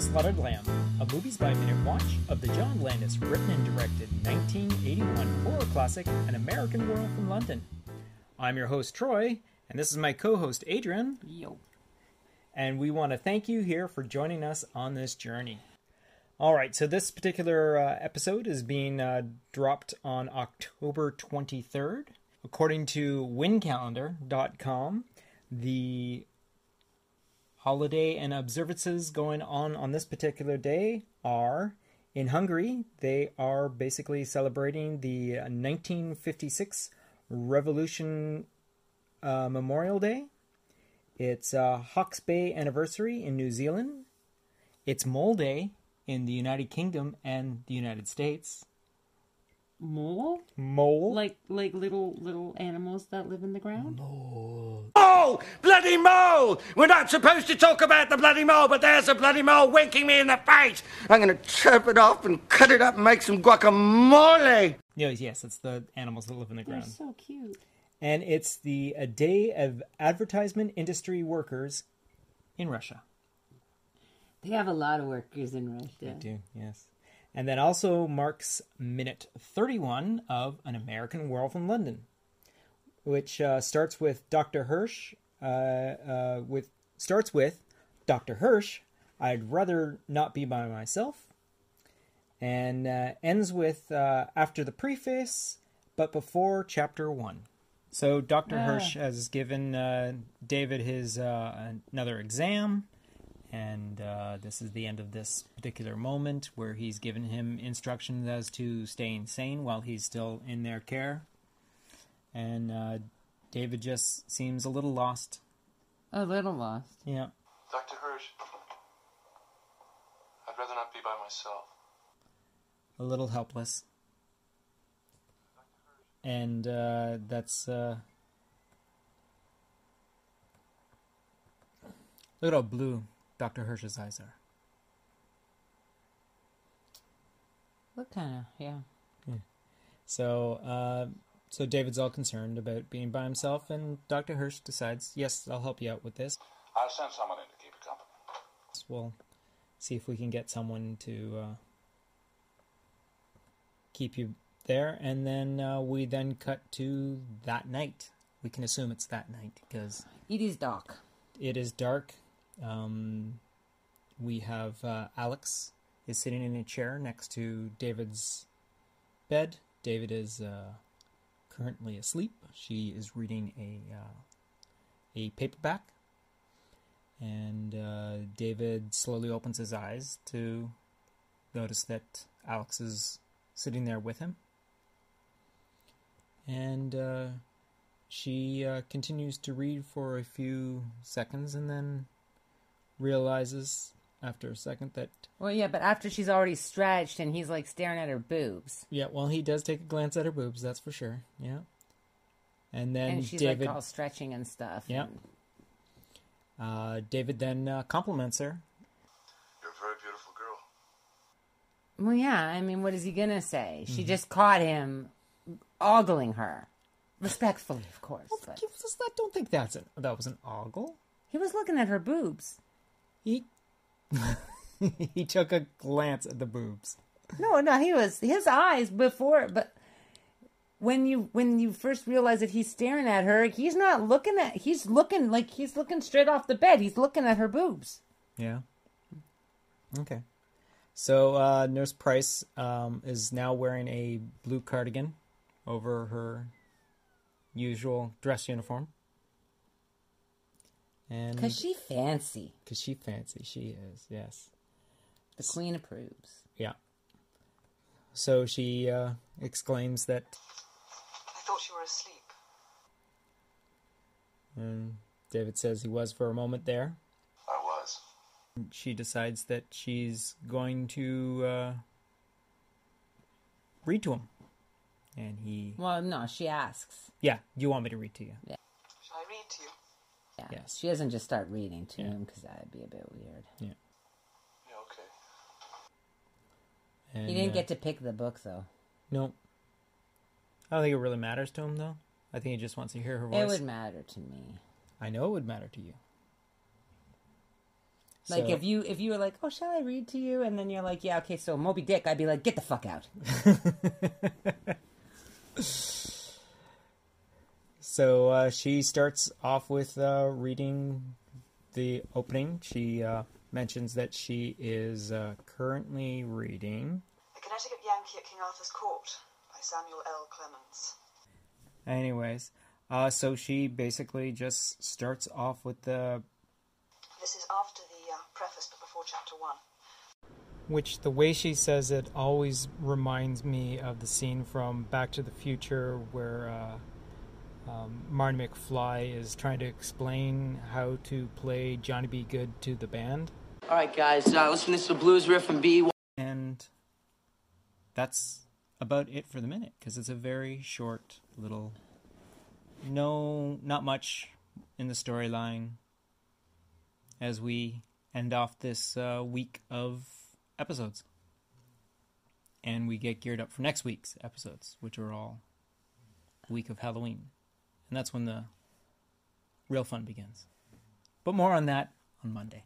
Slaughtered Lamb, a movies by minute watch of the John Landis written and directed 1981 horror classic An American Werewolf in London. I'm your host Troy, and this is my co-host Adrian, Yo. and we want to thank you here for joining us on this journey. All right, so this particular uh, episode is being uh, dropped on October 23rd. According to wincalendar.com, the holiday and observances going on on this particular day are in Hungary, they are basically celebrating the 1956 Revolution uh, Memorial Day. It's uh, Hawke's Bay anniversary in New Zealand. It's Mole Day in the United Kingdom and the United States. Mole? Mole? Like like little little animals that live in the ground? Mole! Oh! Bloody mole! We're not supposed to talk about the bloody mole, but there's a bloody mole winking me in the face. I'm gonna chop it off and cut it up and make some guacamole. yes, yes, it's the animals that live in the ground. They're ground. so cute. And it's the a day of advertisement industry workers in Russia. They have a lot of workers in Russia. They do, yes. And that also marks minute 31 of An American Werewolf in London, which uh, starts with Dr. Hirsch. Uh, uh, with starts with Dr. Hirsch. I'd rather not be by myself, and uh, ends with uh, after the preface, but before chapter one. So Dr. Hirsch has given uh, David his uh, another exam and uh, this is the end of this particular moment where he's given him instructions as to staying sane while he's still in their care. And uh, David just seems a little lost. A little lost. Yeah, Dr. Hirsch, I'd rather not be by myself. a little helpless. And uh, that's. Uh... Look at how blue Dr. Hirsch's eyes are. Look kind of, yeah. So, uh, so David's all concerned about being by himself, and Dr. Hirsch decides, yes, I'll help you out with this. I'll send someone in to keep you company. We'll see if we can get someone to uh, keep you there, and then uh, we then cut to that night. We can assume it's that night because It is dark. it is dark. Um, we have uh, Alex is sitting in a chair next to David's bed. David is uh, currently asleep. She is reading a uh, a paperback, and uh, David slowly opens his eyes to notice that Alex is sitting there with him, and uh, she uh, continues to read for a few seconds, and then realizes after a second that Well, yeah, but after she's already stretched and he's like staring at her boobs, yeah, well, he does take a glance at her boobs, that's for sure. Yeah, and then and she's David, like all stretching and stuff. Yeah. and- uh, David then uh, compliments her. You're a very beautiful girl. Well, yeah. I mean, what is he gonna say? Mm-hmm. She just caught him ogling her, respectfully, of course. But I don't think that's an, that was an ogle. he was looking at her boobs. He he took a glance at the boobs. No, no, he was his eyes before, but when you when you first realize that he's staring at her, he's not looking at. He's looking like he's looking straight off the bed. He's looking at her boobs. Yeah. Okay. So uh, Nurse Price um, is now wearing a blue cardigan over her usual dress uniform. And Cause she fancy. Because she fancy, she is, yes. The queen approves. Yeah. So she uh, exclaims that, I thought you were asleep. and David says he was for a moment there. I was. She decides that she's going to uh, read to him. And he, Well, no, she asks. yeah, do you want me to read to you? Yeah. Shall I read to you? Yeah. Yes. She doesn't just start reading to Yeah. him because that'd be a bit weird. Yeah, Yeah. okay. And, He didn't uh, get to pick the book though. No. I don't think it really matters to him, though. I think he just wants to hear her voice. It would matter to me. I know it would matter to you. Like So- if you if you were like, oh, shall I read to you? And then you're like, yeah, okay, so Moby Dick, I'd be like, get the fuck out. So uh, she starts off with uh, reading the opening. She uh, mentions that she is uh, currently reading. The Connecticut Yankee at King Arthur's Court by Samuel L. Clemens. Anyways, uh, so she basically just starts off with the This is after the uh, preface, but before chapter one. which the way she says it always reminds me of the scene from Back to the Future where uh, um, Marty McFly is trying to explain how to play Johnny B. Goode to the band. All right, guys, uh, listen. This is a blues riff from B. And that's about it for the minute because it's a very short little. No, not much in the storyline as we end off this uh, week of episodes. And we get geared up for next week's episodes, which are all week of Halloween. And that's when the real fun begins. But more on that on Monday.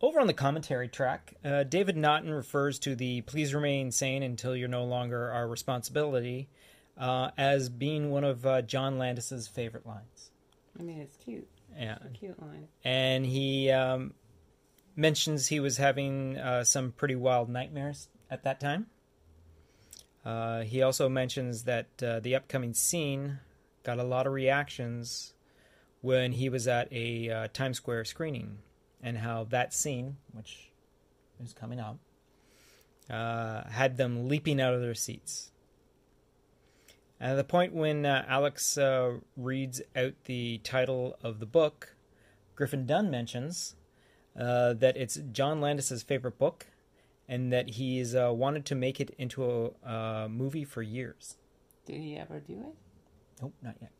Over on the commentary track, uh, David Naughton refers to the "Please remain sane until you're no longer our responsibility" uh, as being one of uh, John Landis's favorite lines. I mean, it's cute. Yeah, Cute line. and he um, mentions he was having uh, some pretty wild nightmares at that time. Uh, he also mentions that uh, the upcoming scene got a lot of reactions when he was at a uh, Times Square screening, and how that scene, which is coming up, uh, had them leaping out of their seats. And at the point when uh, Alex uh, reads out the title of the book, Griffin Dunne mentions that it's John Landis's favorite book, and that he's uh, wanted to make it into a uh, movie for years. Did he ever do it? Nope, not yet.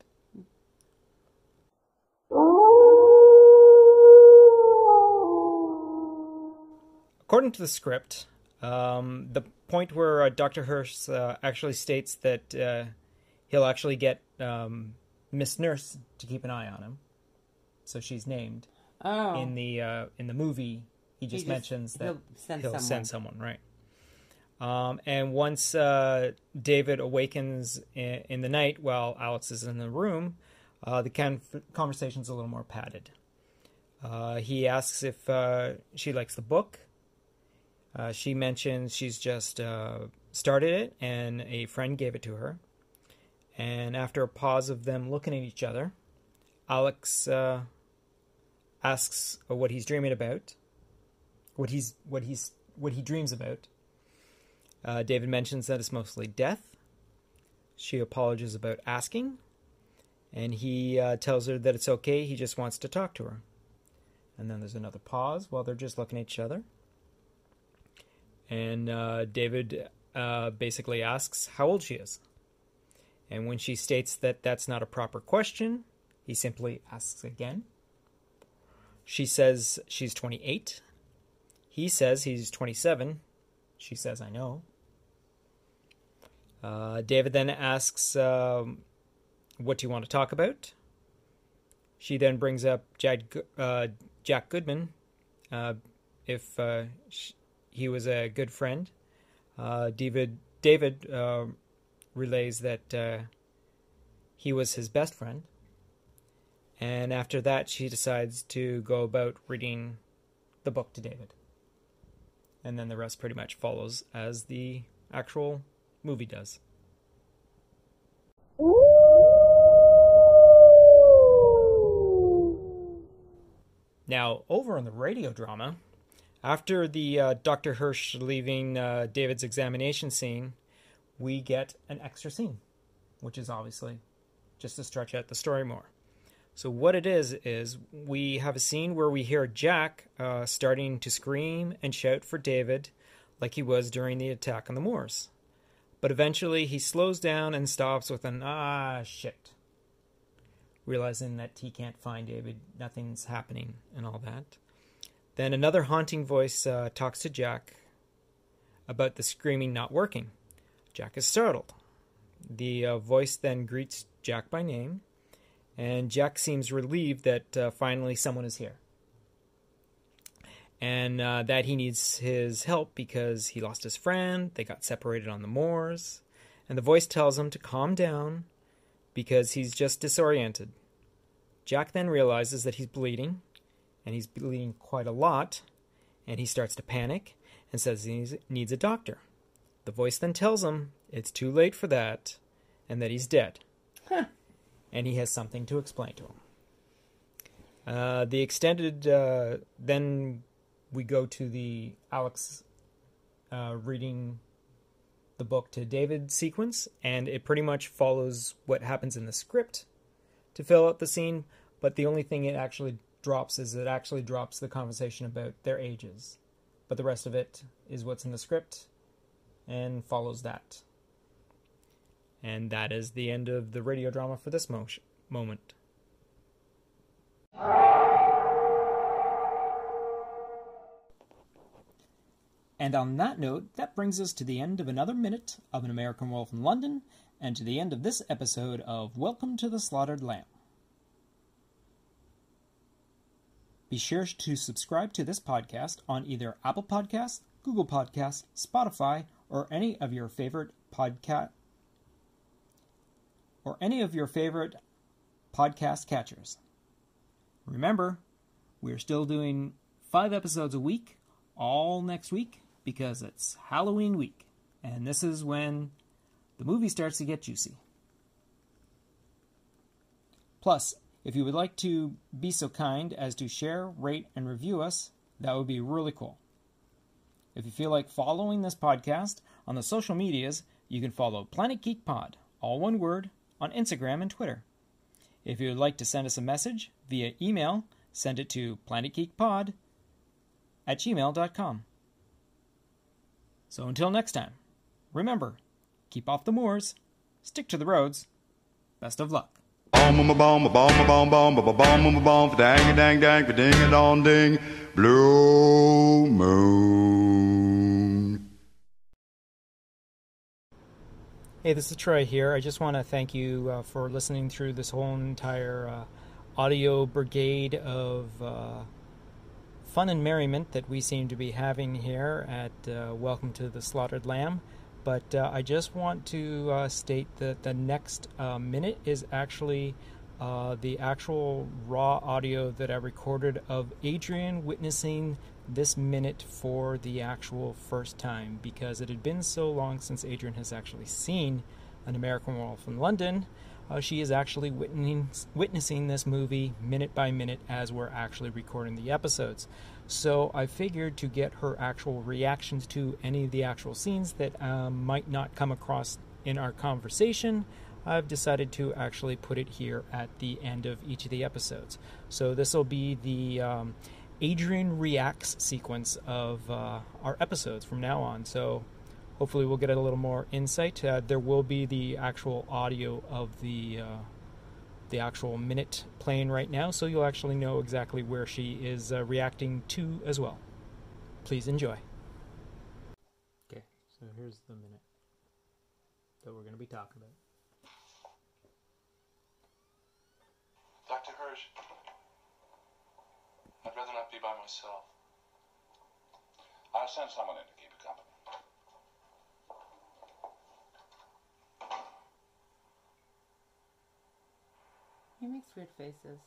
According to the script, um, the point where uh, Dr. Hirsch uh, actually states that uh, he'll actually get um, Miss Nurse to keep an eye on him, so she's named Oh. in the uh, in the movie. He just, just- mentions that he'll send he'll someone. send someone, right? Um, and once uh, David awakens in, in the night while Alex is in the room, uh, the con- conversation's a little more padded. Uh, he asks if uh, she likes the book. Uh, she mentions she's just uh, started it and a friend gave it to her. And after a pause of them looking at each other, Alex uh, asks what he's dreaming about, what he's what he's what he dreams about. Uh, David mentions that it's mostly death. She apologizes about asking, and he uh, tells her that it's okay. He just wants to talk to her. And then there's another pause while they're just looking at each other. And uh, David uh, basically asks how old she is. And when she states that that's not a proper question, he simply asks again. She says she's 28. He says he's 27. She says, I know. Uh, David then asks, um, What do you want to talk about? She then brings up Jack, uh, Jack Goodman, uh, if uh, sh- he was a good friend. Uh, David, David uh, relays that uh, he was his best friend. And after that, she decides to go about reading the book to David. And then the rest pretty much follows as the actual movie does. Now, over on the radio drama, after the uh, Dr. Hirsch leaving uh, David's examination scene, we get an extra scene, which is obviously just to stretch out the story more. So, what it is, is we have a scene where we hear Jack uh, starting to scream and shout for David like he was during the attack on the Moors. But eventually he slows down and stops with an ah shit. Realizing that he can't find David, nothing's happening, and all that. Then another haunting voice uh, talks to Jack about the screaming not working. Jack is startled. The uh, voice then greets Jack by name, and Jack seems relieved that uh, finally someone is here. And uh, that he needs his help because he lost his friend, they got separated on the moors, and the voice tells him to calm down because he's just disoriented. Jack then realizes that he's bleeding, and he's bleeding quite a lot, and he starts to panic and says he needs- needs a doctor. The voice then tells him it's too late for that and that he's dead. And he has something to explain to him. Uh, the extended, uh, then we go to the Alex uh, reading the book to David sequence, and it pretty much follows what happens in the script to fill out the scene, but the only thing it actually drops is it actually drops the conversation about their ages. But the rest of it is what's in the script and follows that. And that is the end of the radio drama for this mo- moment. And on that note, that brings us to the end of another minute of An American Werewolf in London, and to the end of this episode of Welcome to the Slaughtered Lamb. Be sure to subscribe to this podcast on either Apple Podcasts, Google Podcasts, Spotify, or any of your favorite podcast or any of your favorite podcast catchers. Remember, we're still doing five episodes a week, all next week, because it's Halloween week. And this is when the movie starts to get juicy. Plus, if you would like to be so kind as to share, rate, and review us, that would be really cool. If you feel like following this podcast on the social medias, you can follow Planet Geek Pod, all one word, on Instagram and Twitter. If you would like to send us a message via email, send it to planetgeekpod at gmail.com. So until next time, remember, keep off the moors, stick to the roads. Best of luck. Bomb a bomb a bomb a bomb bomb bomb bomb bomb dang dang dang ding dong ding blue moon. Hey, this is Troy here. I just want to thank you uh, for listening through this whole entire uh, audio brigade of uh, fun and merriment that we seem to be having here at uh, Welcome to the Slaughtered Lamb. But uh, I just want to uh, state that the next minute is actually uh, the actual raw audio that I recorded of Adrian witnessing this minute for the actual first time because it had been so long since Adrian has actually seen An American Werewolf in London. Uh, she is actually witnessing, witnessing this movie minute by minute as we're actually recording the episodes. So I figured to get her actual reactions to any of the actual scenes that um, might not come across in our conversation, I've decided to actually put it here at the end of each of the episodes. So this will be the um, Adrian Reacts sequence of uh, our episodes from now on. So hopefully we'll get a little more insight. Uh, there will be the actual audio of the uh, the actual minute playing right now, so you'll actually know exactly where she is uh, reacting to as well. Please enjoy. Okay, so here's the minute that we're going to be talking about. I'd rather not be by myself. I'll send someone in to keep you company. He makes weird faces.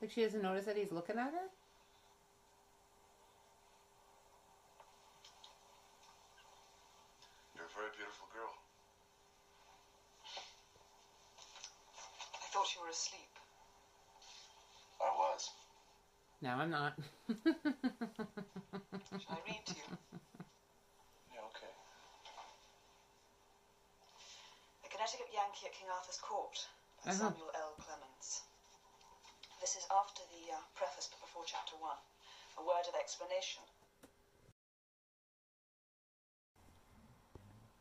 Like she doesn't notice that he's looking at her? You're a very beautiful girl. I thought you were asleep. I was. No, I'm not. Shall I read to you? Yeah, okay. The Connecticut Yankee at King Arthur's Court by Uh-huh. Samuel L. Clemens. This is after the uh, preface but before chapter one. A word of explanation.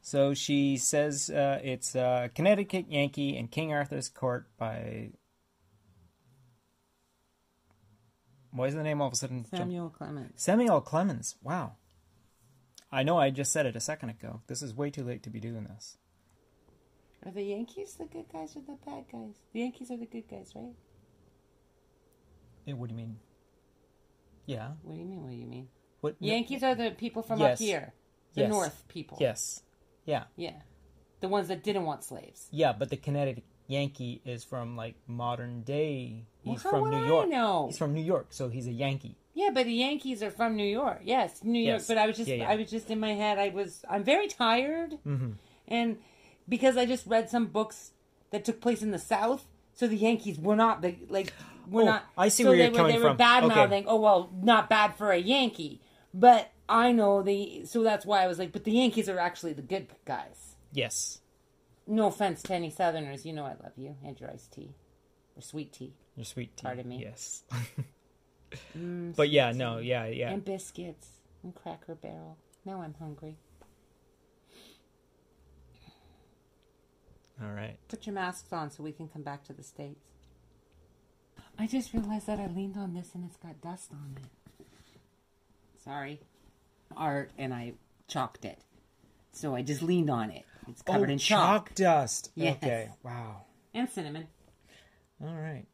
So she says uh, it's uh, Connecticut Yankee and King Arthur's Court by Why is the name all of a sudden jump- Samuel Clemens. Samuel Clemens. Wow. I know I just said it a second ago. This is way too late to be doing this. Are the Yankees the good guys or the bad guys? The Yankees are the good guys, right? Eh, what do you mean? Yeah. What do you mean? What do you mean? What? Yankees are the people from Yes. up here, the Yes. North people. Yes. Yeah. Yeah, the ones that didn't want slaves. Yeah, but the Connecticut Yankee is from like modern day. He's how from New York. know? He's from New York, so he's a Yankee. Yeah, but the Yankees are from New York. Yes, New York. Yes. But I was just, Yeah, yeah. I was just in my head. I was, I'm very tired, Mm-hmm. and because I just read some books that took place in the South, so the Yankees were not the like, we're Oh, not. I see so where they you're were, coming They were from. bad Okay. mouthing. Oh well, not bad for a Yankee, but I know the. So that's why I was like, but the Yankees are actually the good guys. Yes. No offense to any Southerners, you know I love you and your iced tea or sweet tea You're sweet tea. Pardon me. Yes. Mm, but yeah, no, yeah, yeah. and biscuits and Cracker Barrel. Now I'm hungry. All right. Put your masks on so we can come back to the States. I just realized that I leaned on this and it's got dust on it. Sorry. Art, and I chalked it. So I just leaned on it. It's covered oh, in chalk. dust. Yes. Okay. Wow. And cinnamon. All right.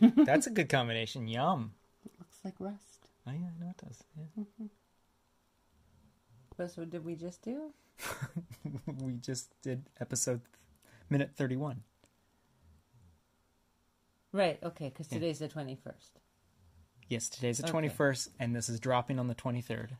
That's a good combination. Yum. Looks like rust. Oh yeah, I know it does. Yeah. What so did we just do? we just did episode minute 31. Right, okay, because today's the 21st. Yes, today's the Okay. 21st, and this is dropping on the 23rd.